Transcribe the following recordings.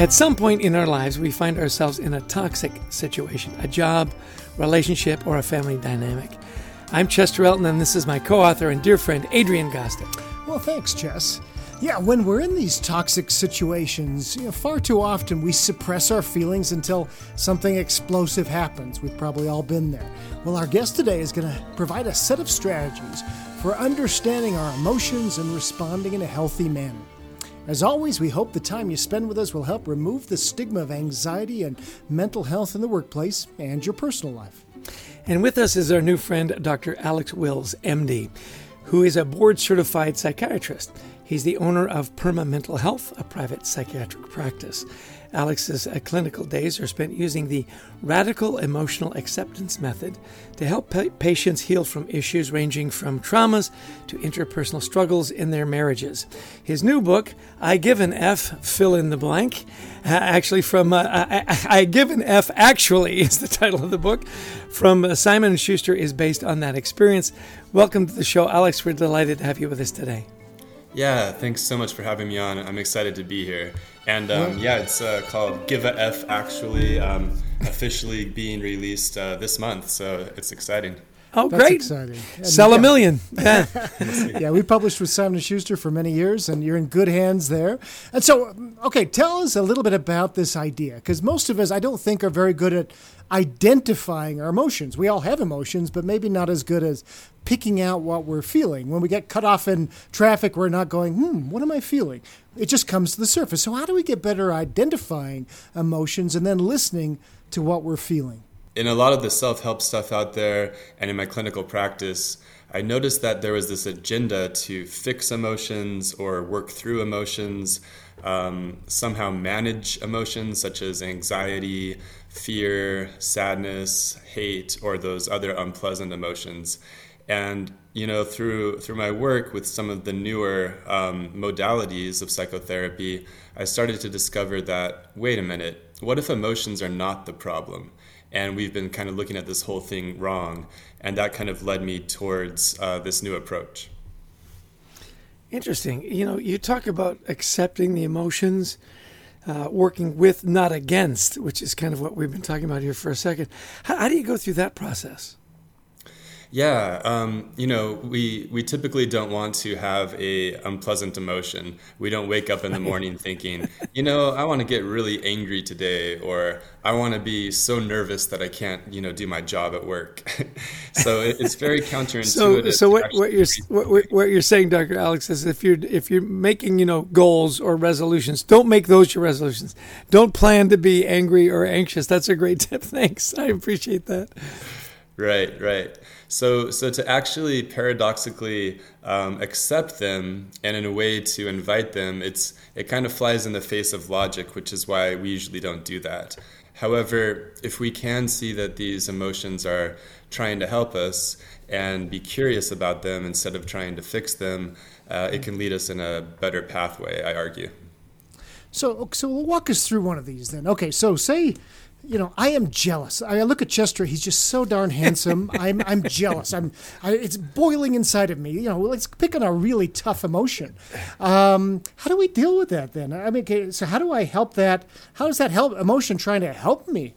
At some point in our lives, we find ourselves in a toxic situation a job, relationship, or a family dynamic. I'm Chester Elton, and this is my co author and dear friend, Adrian Gostick. Well, thanks, Chess. Yeah, when we're in these toxic situations, you know, far too often we suppress our feelings until something explosive happens. We've probably all been there. Well, our guest today is going to provide a set of strategies for understanding our emotions and responding in a healthy manner. As always, we hope the time you spend with us will help remove the stigma of anxiety and mental health in the workplace and your personal life. And with us is our new friend, Dr. Alex Wills, MD, who is a board certified psychiatrist. He's the owner of Perma Mental Health, a private psychiatric practice. Alex's uh, clinical days are spent using the radical emotional acceptance method to help pa- patients heal from issues ranging from traumas to interpersonal struggles in their marriages. His new book, I Give an F, fill in the blank, uh, actually from uh, I, I, Give an F, actually is the title of the book, from uh, Simon & Schuster is based on that experience. Welcome to the show, Alex. We're delighted to have you with us today. Yeah, thanks so much for having me on. I'm excited to be here. And um, yeah, it's uh, called Give a F, actually, um, officially being released uh, this month. So it's exciting. Oh, That's great! exciting. And Sell yeah, a million. Yeah. yeah, we published with Simon & Schuster for many years, and you're in good hands there. And so, okay, tell us a little bit about this idea, because most of us, I don't think, are very good at identifying our emotions. We all have emotions, but maybe not as good as picking out what we're feeling. When we get cut off in traffic, we're not going, hmm, what am I feeling? It just comes to the surface. So, how do we get better identifying emotions and then listening to what we're feeling? In a lot of the self help stuff out there and in my clinical practice, I noticed that there was this agenda to fix emotions or work through emotions, um, somehow manage emotions such as anxiety, fear, sadness, hate, or those other unpleasant emotions. And you know, through through my work with some of the newer um, modalities of psychotherapy, I started to discover that wait a minute, what if emotions are not the problem? And we've been kind of looking at this whole thing wrong and that kind of led me towards uh, this new approach Interesting. You know, you talk about accepting the emotions, uh, working with, not against, which is kind of what we've been talking about here for a second. How, how do you go through that process? Yeah, um, you know, we we typically don't want to have a unpleasant emotion. We don't wake up in the morning thinking, you know, I want to get really angry today, or I want to be so nervous that I can't, you know, do my job at work. so it, it's very counterintuitive. So, so what, what you're what, what you're saying, Dr. Alex, is if you're if you're making you know goals or resolutions, don't make those your resolutions. Don't plan to be angry or anxious. That's a great tip. Thanks, I appreciate that. Right, right. So, so to actually paradoxically um, accept them and in a way to invite them, it's it kind of flies in the face of logic, which is why we usually don't do that. However, if we can see that these emotions are trying to help us and be curious about them instead of trying to fix them, uh, it can lead us in a better pathway. I argue. So, so walk us through one of these then. Okay, so say you know, I am jealous. I look at Chester; he's just so darn handsome. I'm, I'm jealous. I'm, I, it's boiling inside of me. You know, let's pick on a really tough emotion. Um, how do we deal with that then? I mean, okay, so how do I help that? How does that help emotion trying to help me?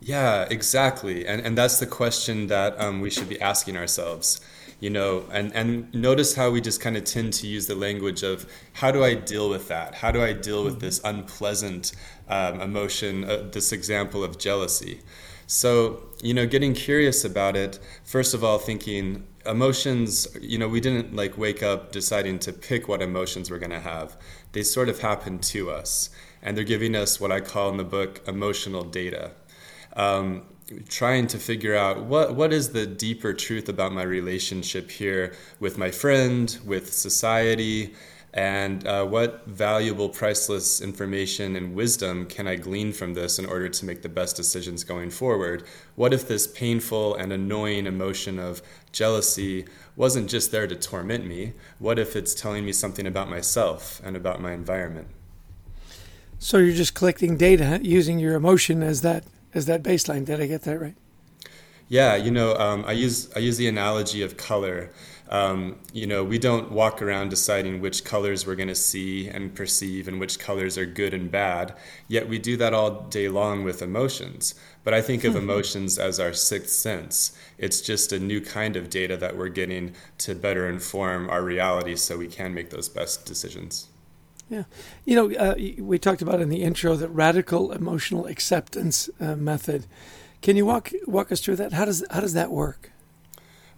Yeah, exactly, and and that's the question that um, we should be asking ourselves you know and and notice how we just kind of tend to use the language of how do i deal with that? How do i deal with this unpleasant um, emotion uh, this example of jealousy? So you know getting curious about it first of all thinking emotions you know we didn't like wake up deciding to pick what emotions we're going to have. They sort of happen to us and they're giving us what i call in the book emotional data. Um, trying to figure out what what is the deeper truth about my relationship here with my friend, with society, and uh, what valuable, priceless information and wisdom can I glean from this in order to make the best decisions going forward? What if this painful and annoying emotion of jealousy wasn't just there to torment me? What if it's telling me something about myself and about my environment? So you're just collecting data using your emotion as that as that baseline. Did I get that right? Yeah, you know, um, I use I use the analogy of color. Um, you know, we don't walk around deciding which colors we're going to see and perceive and which colors are good and bad. Yet we do that all day long with emotions. But I think of mm-hmm. emotions as our sixth sense. It's just a new kind of data that we're getting to better inform our reality so we can make those best decisions. Yeah. You know, uh, we talked about in the intro the radical emotional acceptance uh, method. Can you walk walk us through that? How does how does that work?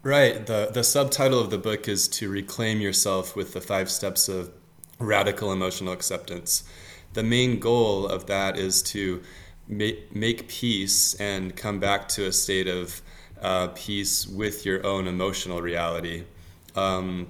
Right. The the subtitle of the book is to reclaim yourself with the five steps of radical emotional acceptance. The main goal of that is to make, make peace and come back to a state of uh, peace with your own emotional reality. Um,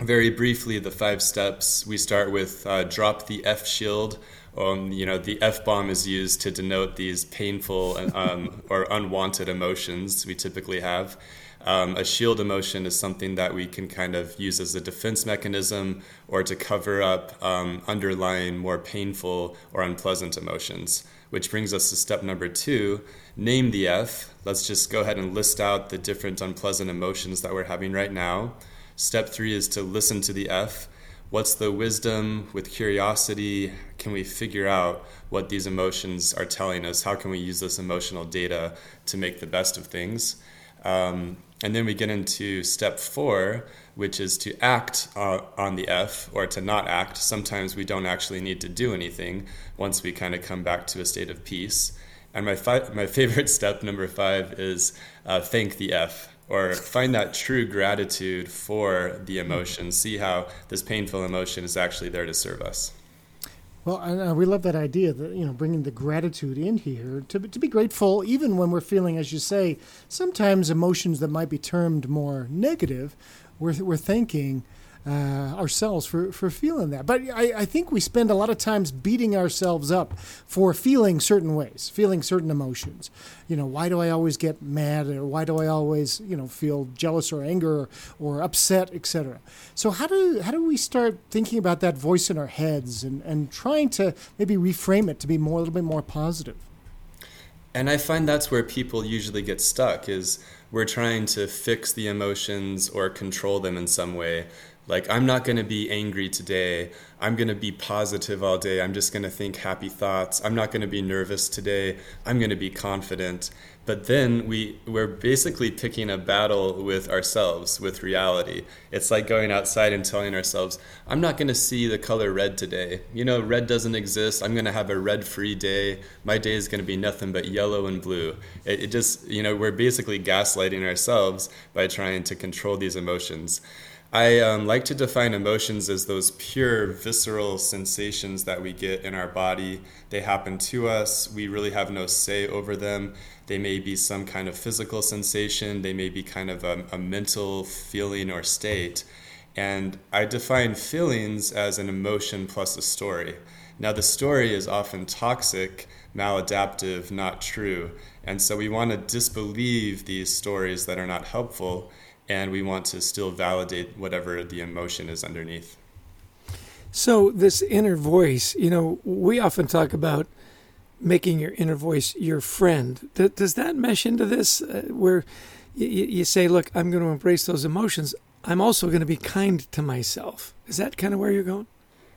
very briefly, the five steps we start with uh, drop the F shield um, you know, the F bomb is used to denote these painful um, or unwanted emotions we typically have. Um, a shield emotion is something that we can kind of use as a defense mechanism or to cover up um, underlying more painful or unpleasant emotions. Which brings us to step number two name the F. Let's just go ahead and list out the different unpleasant emotions that we're having right now. Step three is to listen to the F. What's the wisdom? With curiosity can we figure out what these emotions are telling us? How can we use this emotional data to make the best of things? Um, and then we get into step four which is to act uh, on the f or to not act. Sometimes we don't actually need to do anything once we kind of come back to a state of peace. And my, fi- my favorite step number five is uh, thank the f or find that true gratitude for the emotion. See how this painful emotion is actually there to serve us. Well, uh, we love that idea that you know bringing the gratitude in here to to be grateful, even when we're feeling, as you say, sometimes emotions that might be termed more negative. We're we're thinking uh, ourselves for, for feeling that. But I, I think we spend a lot of times beating ourselves up for feeling certain ways, feeling certain emotions. You know, why do I always get mad, or why do I always you know feel jealous or anger or, or upset, etc. So how do how do we start thinking about that voice in our heads and, and trying to maybe reframe it to be more a little bit more positive? And I find that's where people usually get stuck is we're trying to fix the emotions or control them in some way like, I'm not going to be angry today. I'm going to be positive all day. I'm just going to think happy thoughts. I'm not going to be nervous today. I'm going to be confident. But then we, we're basically picking a battle with ourselves, with reality. It's like going outside and telling ourselves, I'm not going to see the color red today. You know, red doesn't exist. I'm going to have a red free day. My day is going to be nothing but yellow and blue. It, it just, you know, we're basically gaslighting ourselves by trying to control these emotions. I um, like to define emotions as those pure visceral sensations that we get in our body. They happen to us, we really have no say over them. They may be some kind of physical sensation, they may be kind of a, a mental feeling or state. And I define feelings as an emotion plus a story. Now, the story is often toxic, maladaptive, not true. And so we want to disbelieve these stories that are not helpful and we want to still validate whatever the emotion is underneath. So, this inner voice, you know, we often talk about making your inner voice your friend. Does that mesh into this uh, where you say, look, I'm going to embrace those emotions? I'm also going to be kind to myself. Is that kind of where you're going?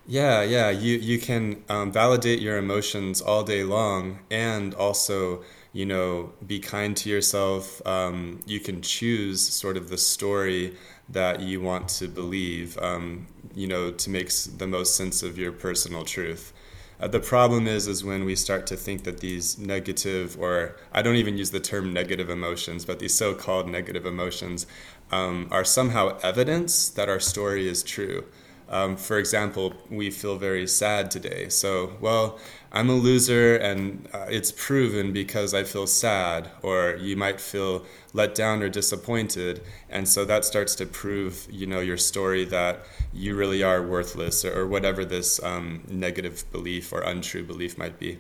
Yeah, yeah. You you can um, validate your emotions all day long, and also you know, be kind to yourself. Um, you can choose sort of the story that you want to believe, um, you know, to make the most sense of your personal truth. Uh, the problem is, is when we start to think that these negative, or I don't even use the term negative emotions, but these so-called negative emotions, um, are somehow evidence that our story is true. Um, for example, we feel very sad today. So, well, I'm a loser and uh, it's proven because I feel sad, or you might feel let down or disappointed. And so that starts to prove, you know, your story that you really are worthless or, or whatever this um, negative belief or untrue belief might be.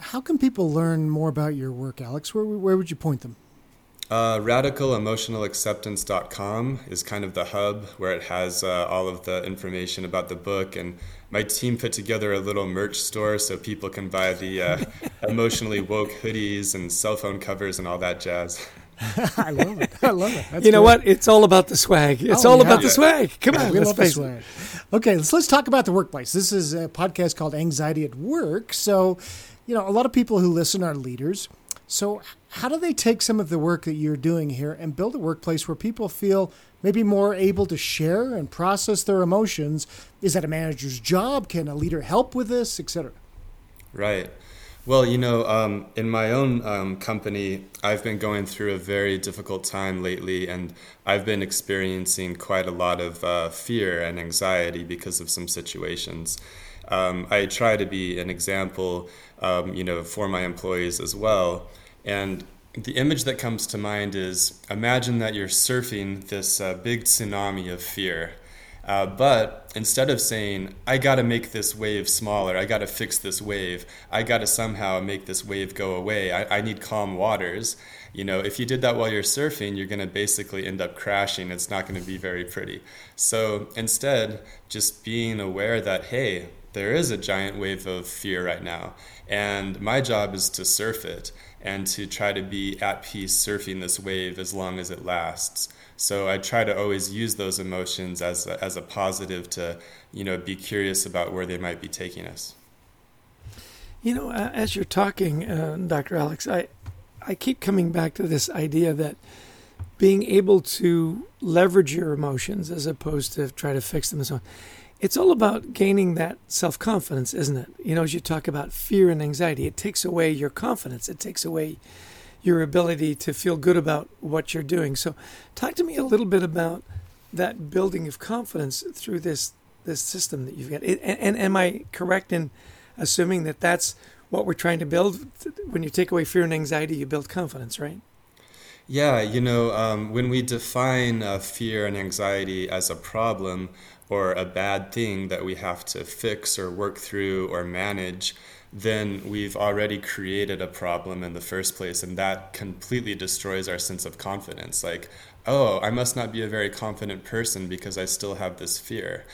How can people learn more about your work, Alex? Where, where would you point them? Uh, RadicalEmotionalAcceptance.com is kind of the hub where it has uh, all of the information about the book. And my team put together a little merch store so people can buy the uh, emotionally woke hoodies and cell phone covers and all that jazz. I love it. I love it. That's you know great. what? It's all about the swag. It's oh, all yeah. about the swag. Come on, we love the swag. Okay, let's let's talk about the workplace. This is a podcast called Anxiety at Work. So, you know, a lot of people who listen are leaders. So, how do they take some of the work that you're doing here and build a workplace where people feel maybe more able to share and process their emotions? Is that a manager's job? Can a leader help with this, etc.? Right. Well, you know, um, in my own um, company, I've been going through a very difficult time lately, and I've been experiencing quite a lot of uh, fear and anxiety because of some situations. Um, I try to be an example, um, you know, for my employees as well. And the image that comes to mind is imagine that you're surfing this uh, big tsunami of fear uh, but instead of saying, I got to make this wave smaller, I got to fix this wave, I got to somehow make this wave go away, I, I need calm waters. You know, if you did that while you're surfing, you're to basically end up crashing. It's not to be very pretty. So instead, just being aware that, hey, there is a giant wave of fear right now. And my job is to surf it and to try to be at peace surfing this wave as long as it lasts. So I try to always use those emotions as a, as a positive to, you know, be curious about where they might be taking us. You know, as you're talking, uh, Dr. Alex, I, I keep coming back to this idea that being able to leverage your emotions as opposed to try to fix them and so on. It's all about gaining that self confidence, isn't it? You know, as you talk about fear and anxiety, it takes away your confidence. It takes away your ability to feel good about what you're doing. So, talk to me a little bit about that building of confidence through this this system that you've got. And, and am I correct in assuming that that's what we're trying to build? When you take away fear and anxiety, you build confidence, right? Yeah, you know, um, when we define uh, fear and anxiety as a problem or a bad thing that we have to fix or work through or manage, then we've already created a problem in the first place and that completely destroys our sense of confidence. Like oh i must not be a very confident person because i still have this fear.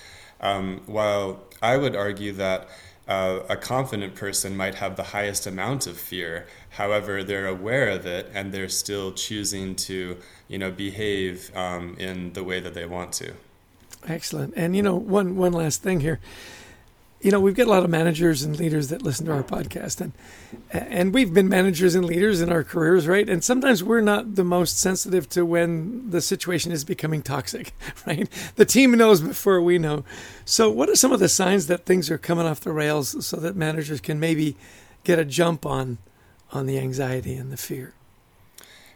Um, while i would argue that uh, a confident person might have the highest amount of fear. However they're aware of it and they're still choosing to you know behave um, in the way that they want to. Excellent. And you know one one last thing here you know, we've got a lot of managers and leaders that listen to our podcast, and and we've been managers and leaders in our careers, right? And sometimes we're not the most sensitive to when the situation is becoming toxic, right? The team knows before we know. So, what are some of the signs that things are coming off the rails, so that managers can maybe get a jump on on the anxiety and the fear?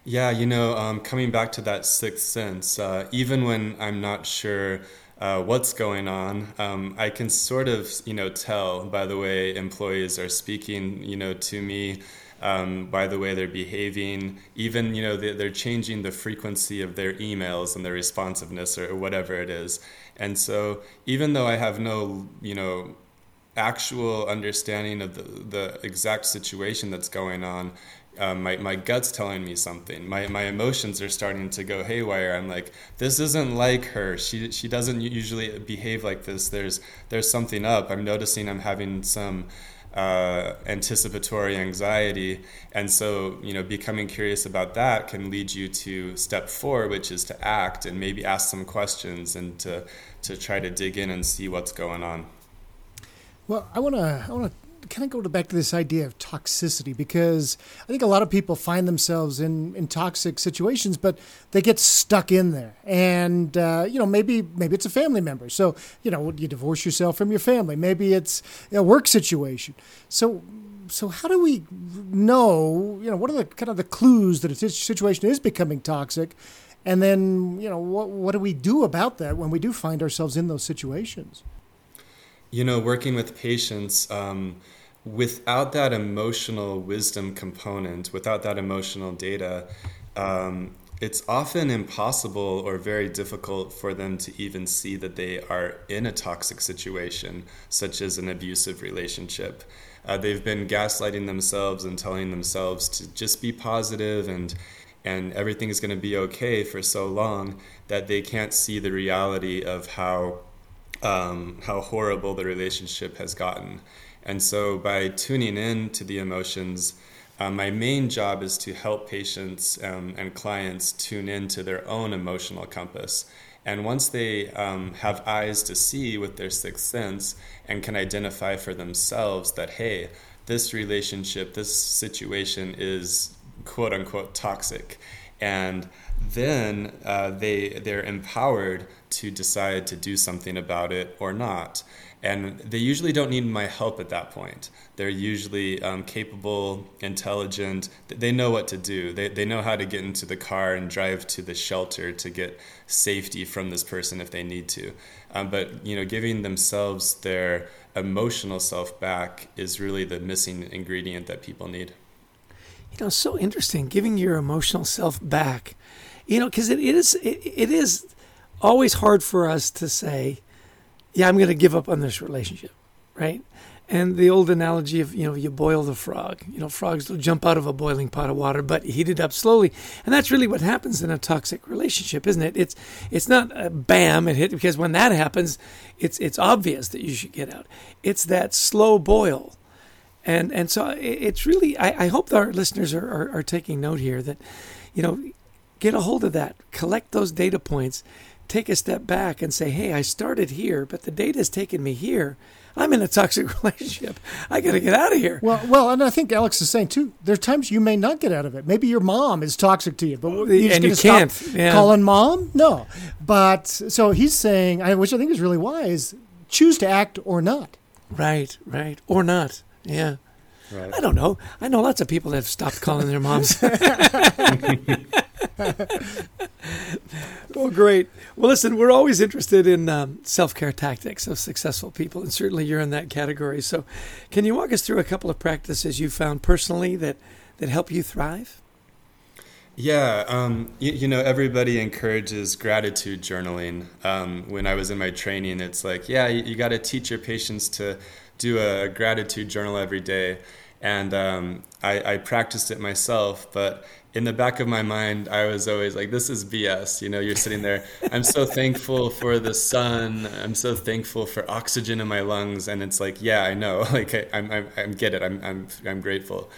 Yeah, you know, um, coming back to that sixth sense, uh, even when I'm not sure uh, what's going on. Um, I can sort of, you know, tell by the way employees are speaking, you know, to me, um, by the way they're behaving. Even, you know, they're changing the frequency of their emails and their responsiveness or whatever it is. And so, even though I have no, you know, actual understanding of the, the exact situation that's going on, um, my, my gut's telling me something. My, my emotions are starting to go haywire. I'm like, this isn't like her. She, she doesn't usually behave like this. There's, there's something up. I'm noticing I'm having some uh, anticipatory anxiety. And so, you know, becoming curious about that can lead you to step four, which is to act and maybe ask some questions and to, to try to dig in and see what's going on. Well, I want to I want to kind of go to back to this idea of toxicity because I think a lot of people find themselves in, in toxic situations, but they get stuck in there. And uh, you know, maybe maybe it's a family member. So you know, you divorce yourself from your family. Maybe it's a work situation. So so how do we know? You know, what are the kind of the clues that a situation is becoming toxic? And then you know, what what do we do about that when we do find ourselves in those situations? You know, working with patients. Um, without that emotional wisdom component, without that emotional data, um, it's often impossible or very difficult for them to even see that they are in a toxic situation, such as an abusive relationship. Uh, they've been gaslighting themselves and telling themselves to just be positive and and everything is going to be okay for so long that they can't see the reality of how um, how horrible the relationship has gotten. And so, by tuning in to the emotions, uh, my main job is to help patients um, and clients tune into their own emotional compass. And once they um, have eyes to see with their sixth sense and can identify for themselves that, hey, this relationship, this situation is quote unquote toxic. And then uh, they, they're empowered to decide to do something about it or not. And they usually don't need my help at that point. They're usually um, capable, intelligent. They know what to do. They, they know how to get into the car and drive to the shelter to get safety from this person if they need to. Um, but you know, giving themselves their emotional self back is really the missing ingredient that people need. You know, so interesting. Giving your emotional self back. You know, because it, it is it, it is always hard for us to say yeah, I'm going to give up on this relationship, right? And the old analogy of, you know, you boil the frog. You know, frogs will jump out of a boiling pot of water, but heat it up slowly. And that's really what happens in a toxic relationship, isn't it? It's it's not a bam, it hit because when that happens, it's it's obvious that you should get out. It's that slow boil. And and so it's really I, I hope our listeners are, are, are taking note here that, you know, get a hold of that, collect those data points take a step back and say, hey, I started here, but the data has taken me here. I'm in a toxic relationship. I got to get out of here. Well, well, and I think Alex is saying too. There are times you may not get out of it. Maybe your mom is toxic to you, but uh, you and you can't yeah. calling mom. No, but so he's saying, which I think is really wise. Choose to act or not. Right, right, or not. Yeah. Right. I don't know. I know lots of people that have stopped calling their moms. well, great. Well, listen, we're always interested in um, self care tactics of successful people, and certainly you're in that category. So, can you walk us through a couple of practices you found personally that, that help you thrive? Yeah, um, you, you, know, everybody encourages gratitude journaling. Um, when I was in my training, it's like, yeah, you, you got to teach your patients to do a gratitude journal every day. And um, I, I practiced it myself, but in the back of my mind, I was always like, this is BS. You know, you're sitting there. I'm so thankful for the sun. I'm so thankful for oxygen in my lungs. And it's like, yeah, I know. Like, I, I'm, I'm, I get it. I'm, I'm, I'm grateful.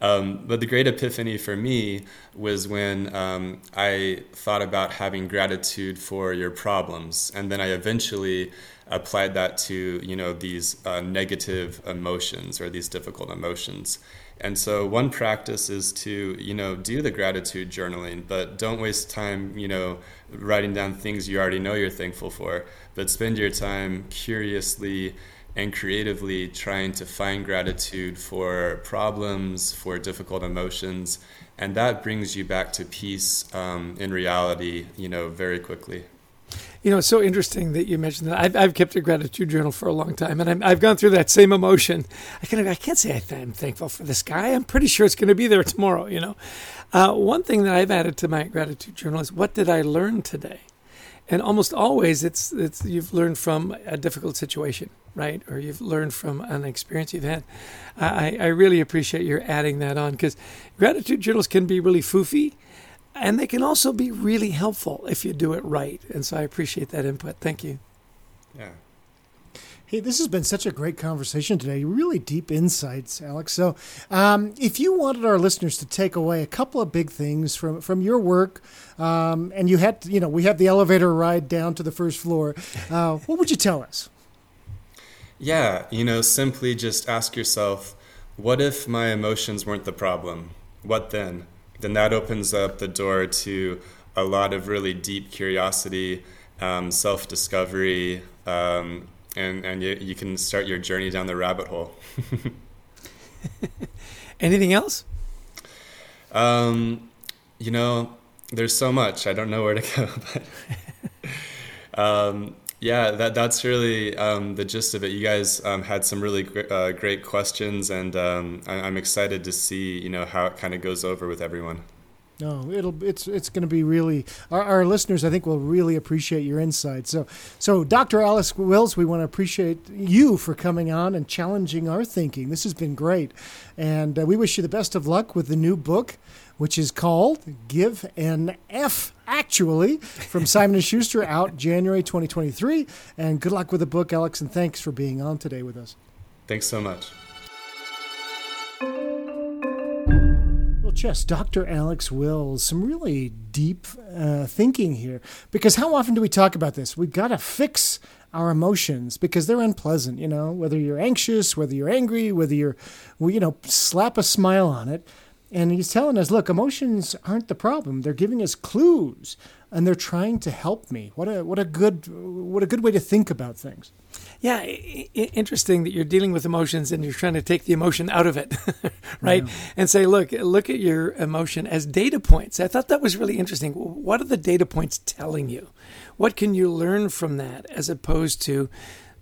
Um, but the great epiphany for me was when um, I thought about having gratitude for your problems. And then I eventually applied that to, you know, these uh, negative emotions or these difficult emotions. And so one practice is to, you know, do the gratitude journaling, but don't waste time, you know, writing down things you already know you're thankful for, but spend your time curiously and creatively trying to find gratitude for problems, for difficult emotions, and that brings you back to peace um, in reality, you know, very quickly. You know, it's so interesting that you mentioned that. I've, I've kept a gratitude journal for a long time, and i have gone through that same emotion. I can I can't say I'm thankful for the sky. I'm pretty sure it's going to be there tomorrow. You know, uh, one thing that I've added to my gratitude journal is what did I learn today, and almost always it's it's you've learned from a difficult situation, right, or you've learned from an experience you've had. I I really appreciate your adding that on because gratitude journals can be really foofy and they can also be really helpful if you do it right. And so I appreciate that input. Thank you. Yeah. Hey, this has been such a great conversation today. Really deep insights, Alex. So, um, if you wanted our listeners to take away a couple of big things from from your work, um, and you had, to, you know, we had the elevator ride down to the first floor, uh, what would you tell us? Yeah, you know, simply just ask yourself, what if my emotions weren't the problem? What then? then that opens up the door to a lot of really deep curiosity, um, self discovery, um, and, and you, you, can start your journey down the rabbit hole. Anything else? Um, you know, there's so much. I don't know where to go, but um, yeah, that that's really um, the gist of it. You guys um, had some really gr- uh, great questions, and um, I- am excited to see you know how it kind of goes over with everyone. No, it'll it's it's going to be really our, our listeners. I think will really appreciate your insight. So, so Dr. Alex Wills, we want to appreciate you for coming on and challenging our thinking. This has been great, and uh, we wish you the best of luck with the new book, which is called "Give an F." Actually, from Simon and Schuster, out January 2023. And good luck with the book, Alex. And thanks for being on today with us. Thanks so much. Chess, Dr. Alex Wills, some really deep uh, thinking here. Because how often do we talk about this? We've got to fix our emotions because they're unpleasant, you know, whether you're anxious, whether you're angry, whether you're, well, you know, slap a smile on it. And he's telling us, look, emotions aren't the problem. They're giving us clues and they're trying to help me. What a what a good what a good way to think about things. Yeah, I- interesting that you're dealing with emotions and you're trying to take the emotion out of it, right? Yeah. And say, look, look at your emotion as data points. I thought that was really interesting. What are the data points telling you? What can you learn from that as opposed to,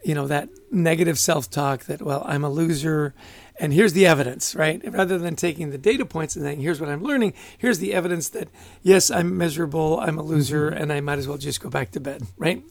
you know, that negative self-talk that well, I'm a loser and here's the evidence, right? Rather than taking the data points and saying, here's what I'm learning, here's the evidence that, yes, I'm miserable, I'm a loser, mm-hmm. and I might as well just go back to bed, right?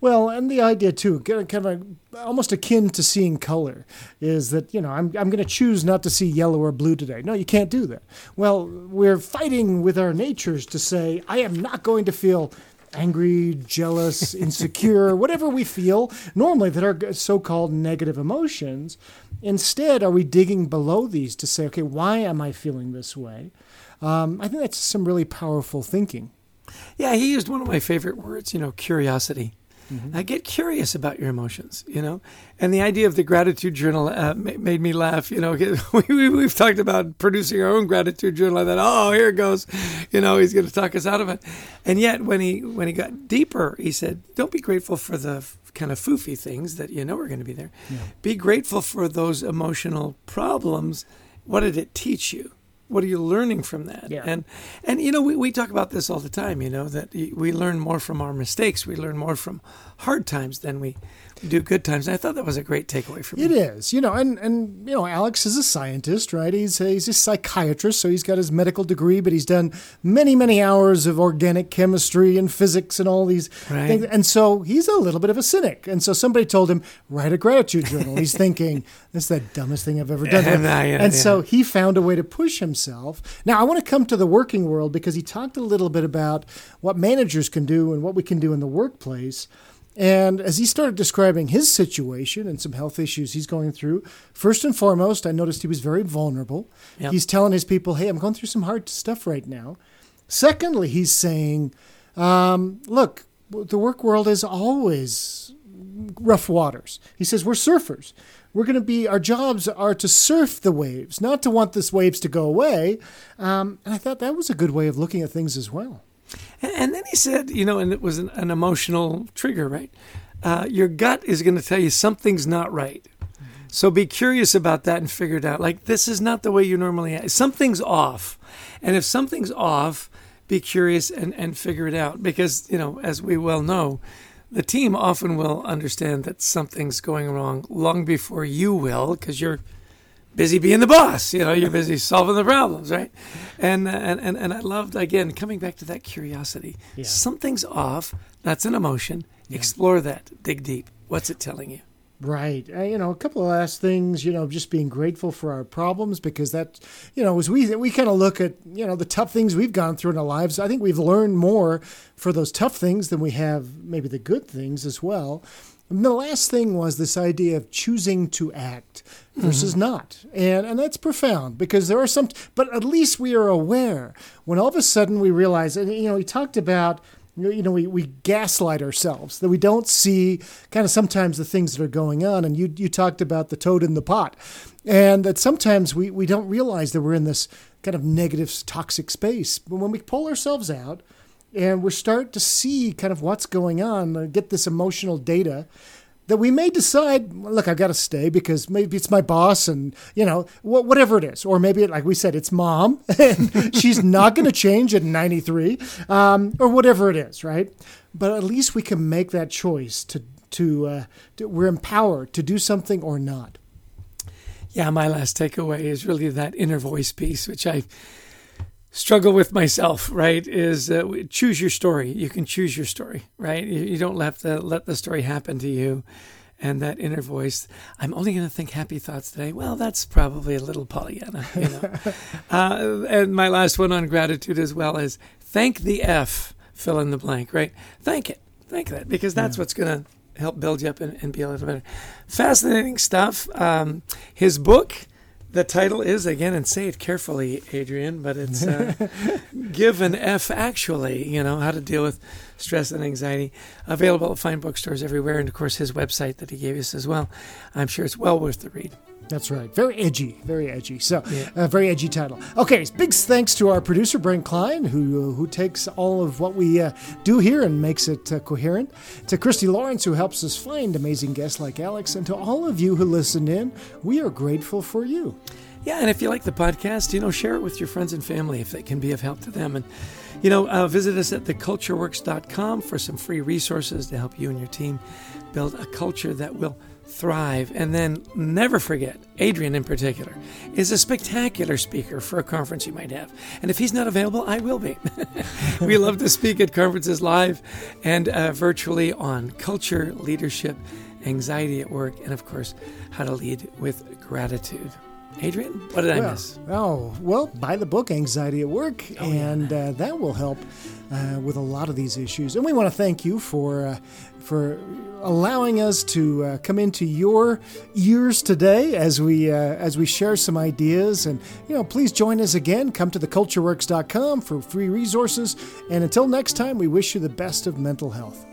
Well, and the idea too, kind of almost akin to seeing color, is that, you know, I'm, I'm going to choose not to see yellow or blue today. No, you can't do that. Well, we're fighting with our natures to say, I am not going to feel angry, jealous, insecure, whatever we feel normally that are so called negative emotions. Instead, are we digging below these to say, okay, why am I feeling this way? Um, I think that's some really powerful thinking. Yeah, he used one of my favorite words, you know, curiosity. Mm-hmm. get curious about your emotions, you know. And the idea of the gratitude journal uh, made me laugh. You know, we, have talked about producing our own gratitude journal. I thought, oh, here it goes. You know, he's going to talk us out of it. And yet, when he when he got deeper, he said, don't be grateful for the kind of foofy things that you know are going to be there. Yeah. Be grateful for those emotional problems. What did it teach you? What are you learning from that? Yeah. And and you know we, we talk about this all the time. You know that we learn more from our mistakes. We learn more from hard times than we do good times. And I thought that was a great takeaway for me. It is, you know, and and you know, Alex is a scientist, right? He's a, he's a psychiatrist, so he's got his medical degree, but he's done many many hours of organic chemistry and physics and all these right. things, and so he's a little bit of a cynic. And so somebody told him write a gratitude journal. he's thinking that's the dumbest thing I've ever done. and, yeah, and yeah. so he found a way to push himself. Now I want to come to the working world because he talked a little bit about what managers can do and what we can do in the workplace. And as he started describing his situation and some health issues he's going through, first and foremost, I noticed he was very vulnerable. Yep. He's telling his people, hey, I'm going through some hard stuff right now. Secondly, he's saying, um, look, the work world is always rough waters. He says, we're surfers. We're going to be, our jobs are to surf the waves, not to want this waves to go away. Um, and I thought that was a good way of looking at things as well. And, and then he said, you know, and it was an, an emotional trigger, right? Uh, your gut is going to tell you something's not right. So be curious about that and figure it out. Like this is not the way you normally act. Something's off. And if something's off, be curious and, and figure it out. Because, you know, as we well know, the team often will understand that something's going wrong long before you will, because you're busy being the boss. You know, you're busy solving the problems, right? And and and, and I loved again coming back to that curiosity. Yeah. Something's off. That's an emotion. Yeah. Explore that. Dig deep. What's it telling you? Right. Uh, you know, a couple of last things, you know, just being grateful for our problems because that, you know, as we we kind of look at, you know, the tough things we've gone through in our lives, I think we've learned more for those tough things than we have maybe the good things as well. And the last thing was this idea of choosing to act versus mm-hmm. not. And and that's profound because there are some but at least we are aware when all of a sudden we realize and you know, he talked about you know, we, we gaslight ourselves that we don't see kind of sometimes the things that are going on. And you, you talked about the toad in the pot, and that sometimes we, we don't realize that we're in this kind of negative, toxic space. But when we pull ourselves out, and we start to see kind of what's going on, get this emotional data that we may decide, look, I've got to stay because maybe it's my boss and, you know, whatever it is. Or maybe, like we said, it's mom and she's not going to change at 93 um, or whatever it is, right? But at least we can make that choice to, to, uh, to, we're empowered to do something or not. Yeah, my last takeaway is really that inner voice piece, which I struggle with myself, right, is uh, choose your story. You can choose your story, right? You, you don't let the let the story happen to you. And that inner voice, I'm only going to think happy thoughts today. Well, that's probably a little Pollyanna, you know. uh, and my last one on gratitude as well is thank the F, fill in the blank, right? Thank it, thank that, because that's yeah. what's going to help build you up and, and, be a little better. Fascinating stuff. Um, his book the title is again, and say it carefully, Adrian, but it's uh, "Give an F." Actually, you know how to deal with stress and anxiety. Available at fine bookstores everywhere, and of course his website that he gave us as well. I'm sure it's well worth the read. That's right. Very edgy, very edgy. So, yeah. uh, very edgy title. Okay, big thanks to our producer Brent Klein, who who takes all of what we uh, do here and makes it uh, coherent. To Christy Lawrence, who helps us find amazing guests like Alex, and to all of you who listened in, we are grateful for you. Yeah, and if you like the podcast, you know, share it with your friends and family if it can be of help to them. And you know, uh, visit us at thecultureworks.com for some free resources to help you and your team build a culture that will thrive. And then never forget, Adrian in particular is a spectacular speaker for a conference you might have. And if he's not available, I will be. we love to speak at conferences live and uh, virtually on culture, leadership, anxiety at work, and of course, how to lead with gratitude. Adrian, what did well, I miss? Oh, well, buy the book Anxiety at Work, oh, and yeah. uh, that will help uh, with a lot of these issues. And we want to thank you for uh, for allowing us to uh, come into your ears today as we uh, as we share some ideas. And you know, please join us again. Come to thecultureworks.com for free resources. And until next time, we wish you the best of mental health.